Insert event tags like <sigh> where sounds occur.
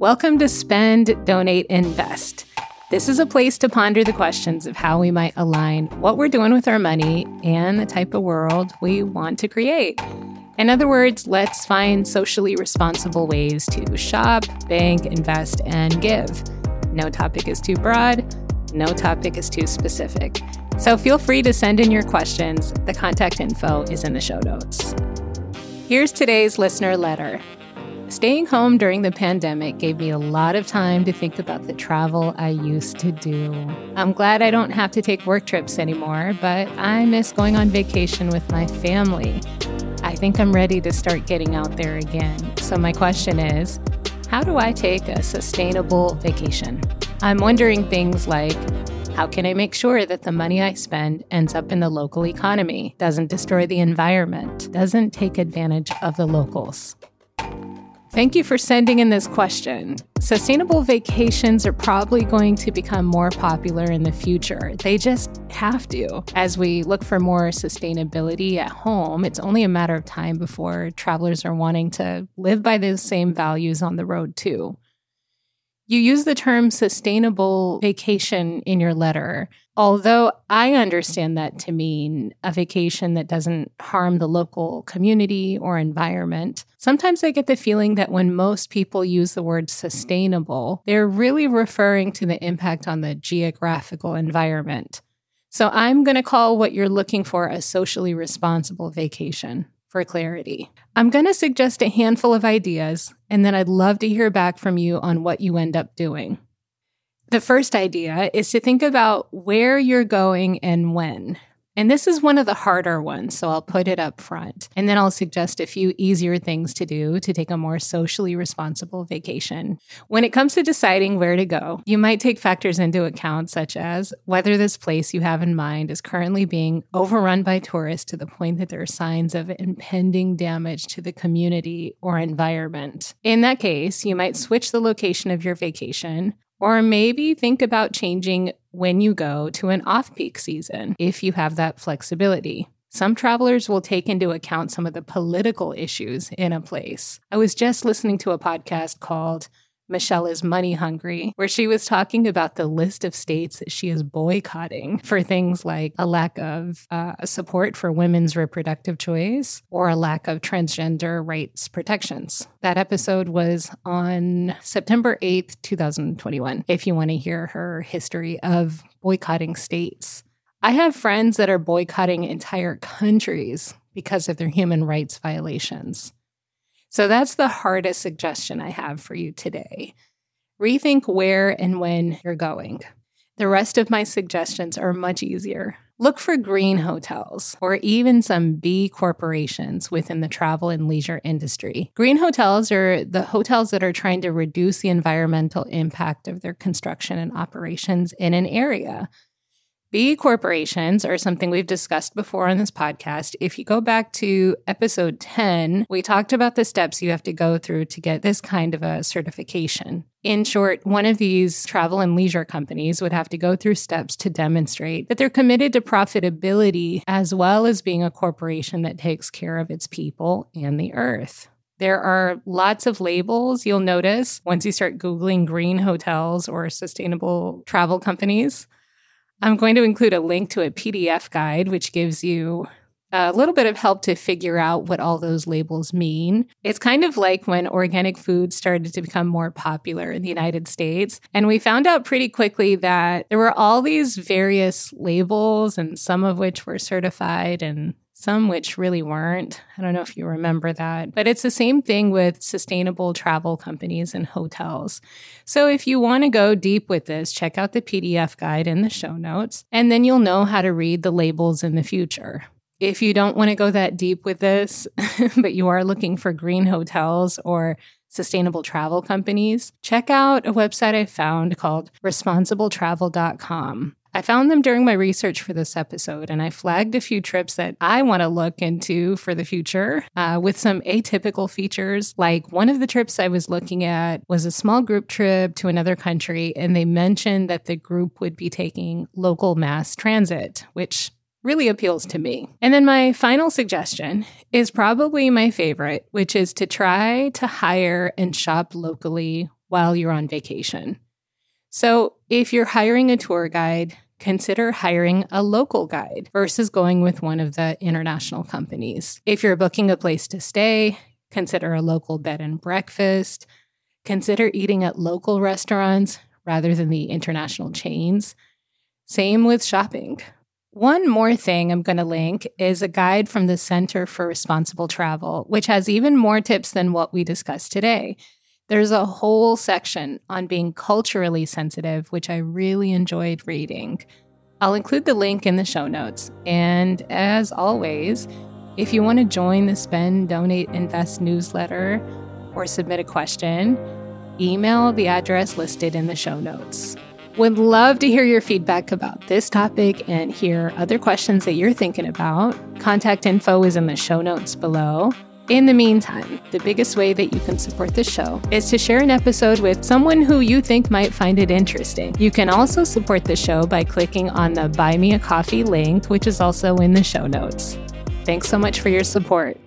Welcome to Spend, Donate, Invest. This is a place to ponder the questions of how we might align what we're doing with our money and the type of world we want to create. In other words, let's find socially responsible ways to shop, bank, invest, and give. No topic is too broad, no topic is too specific. So feel free to send in your questions. The contact info is in the show notes. Here's today's listener letter. Staying home during the pandemic gave me a lot of time to think about the travel I used to do. I'm glad I don't have to take work trips anymore, but I miss going on vacation with my family. I think I'm ready to start getting out there again. So, my question is how do I take a sustainable vacation? I'm wondering things like how can I make sure that the money I spend ends up in the local economy, doesn't destroy the environment, doesn't take advantage of the locals? Thank you for sending in this question. Sustainable vacations are probably going to become more popular in the future. They just have to. As we look for more sustainability at home, it's only a matter of time before travelers are wanting to live by those same values on the road too. You use the term sustainable vacation in your letter, although I understand that to mean a vacation that doesn't harm the local community or environment. Sometimes I get the feeling that when most people use the word sustainable, they're really referring to the impact on the geographical environment. So I'm going to call what you're looking for a socially responsible vacation for clarity. I'm going to suggest a handful of ideas, and then I'd love to hear back from you on what you end up doing. The first idea is to think about where you're going and when. And this is one of the harder ones, so I'll put it up front. And then I'll suggest a few easier things to do to take a more socially responsible vacation. When it comes to deciding where to go, you might take factors into account, such as whether this place you have in mind is currently being overrun by tourists to the point that there are signs of impending damage to the community or environment. In that case, you might switch the location of your vacation or maybe think about changing when you go to an off peak season if you have that flexibility. Some travelers will take into account some of the political issues in a place. I was just listening to a podcast called Michelle is Money Hungry, where she was talking about the list of states that she is boycotting for things like a lack of uh, support for women's reproductive choice or a lack of transgender rights protections. That episode was on September 8th, 2021, if you want to hear her history of boycotting states. I have friends that are boycotting entire countries because of their human rights violations. So that's the hardest suggestion I have for you today. Rethink where and when you're going. The rest of my suggestions are much easier. Look for green hotels or even some B corporations within the travel and leisure industry. Green hotels are the hotels that are trying to reduce the environmental impact of their construction and operations in an area. B corporations are something we've discussed before on this podcast. If you go back to episode 10, we talked about the steps you have to go through to get this kind of a certification. In short, one of these travel and leisure companies would have to go through steps to demonstrate that they're committed to profitability as well as being a corporation that takes care of its people and the earth. There are lots of labels you'll notice once you start Googling green hotels or sustainable travel companies. I'm going to include a link to a PDF guide, which gives you a little bit of help to figure out what all those labels mean. It's kind of like when organic food started to become more popular in the United States. And we found out pretty quickly that there were all these various labels, and some of which were certified and some which really weren't. I don't know if you remember that, but it's the same thing with sustainable travel companies and hotels. So if you want to go deep with this, check out the PDF guide in the show notes, and then you'll know how to read the labels in the future. If you don't want to go that deep with this, <laughs> but you are looking for green hotels or sustainable travel companies, check out a website I found called responsibletravel.com. I found them during my research for this episode, and I flagged a few trips that I want to look into for the future uh, with some atypical features. Like one of the trips I was looking at was a small group trip to another country, and they mentioned that the group would be taking local mass transit, which really appeals to me. And then my final suggestion is probably my favorite, which is to try to hire and shop locally while you're on vacation. So, if you're hiring a tour guide, consider hiring a local guide versus going with one of the international companies. If you're booking a place to stay, consider a local bed and breakfast. Consider eating at local restaurants rather than the international chains. Same with shopping. One more thing I'm going to link is a guide from the Center for Responsible Travel, which has even more tips than what we discussed today. There's a whole section on being culturally sensitive, which I really enjoyed reading. I'll include the link in the show notes. And as always, if you want to join the Spend, Donate, Invest newsletter or submit a question, email the address listed in the show notes. Would love to hear your feedback about this topic and hear other questions that you're thinking about. Contact info is in the show notes below. In the meantime, the biggest way that you can support the show is to share an episode with someone who you think might find it interesting. You can also support the show by clicking on the Buy Me a Coffee link, which is also in the show notes. Thanks so much for your support.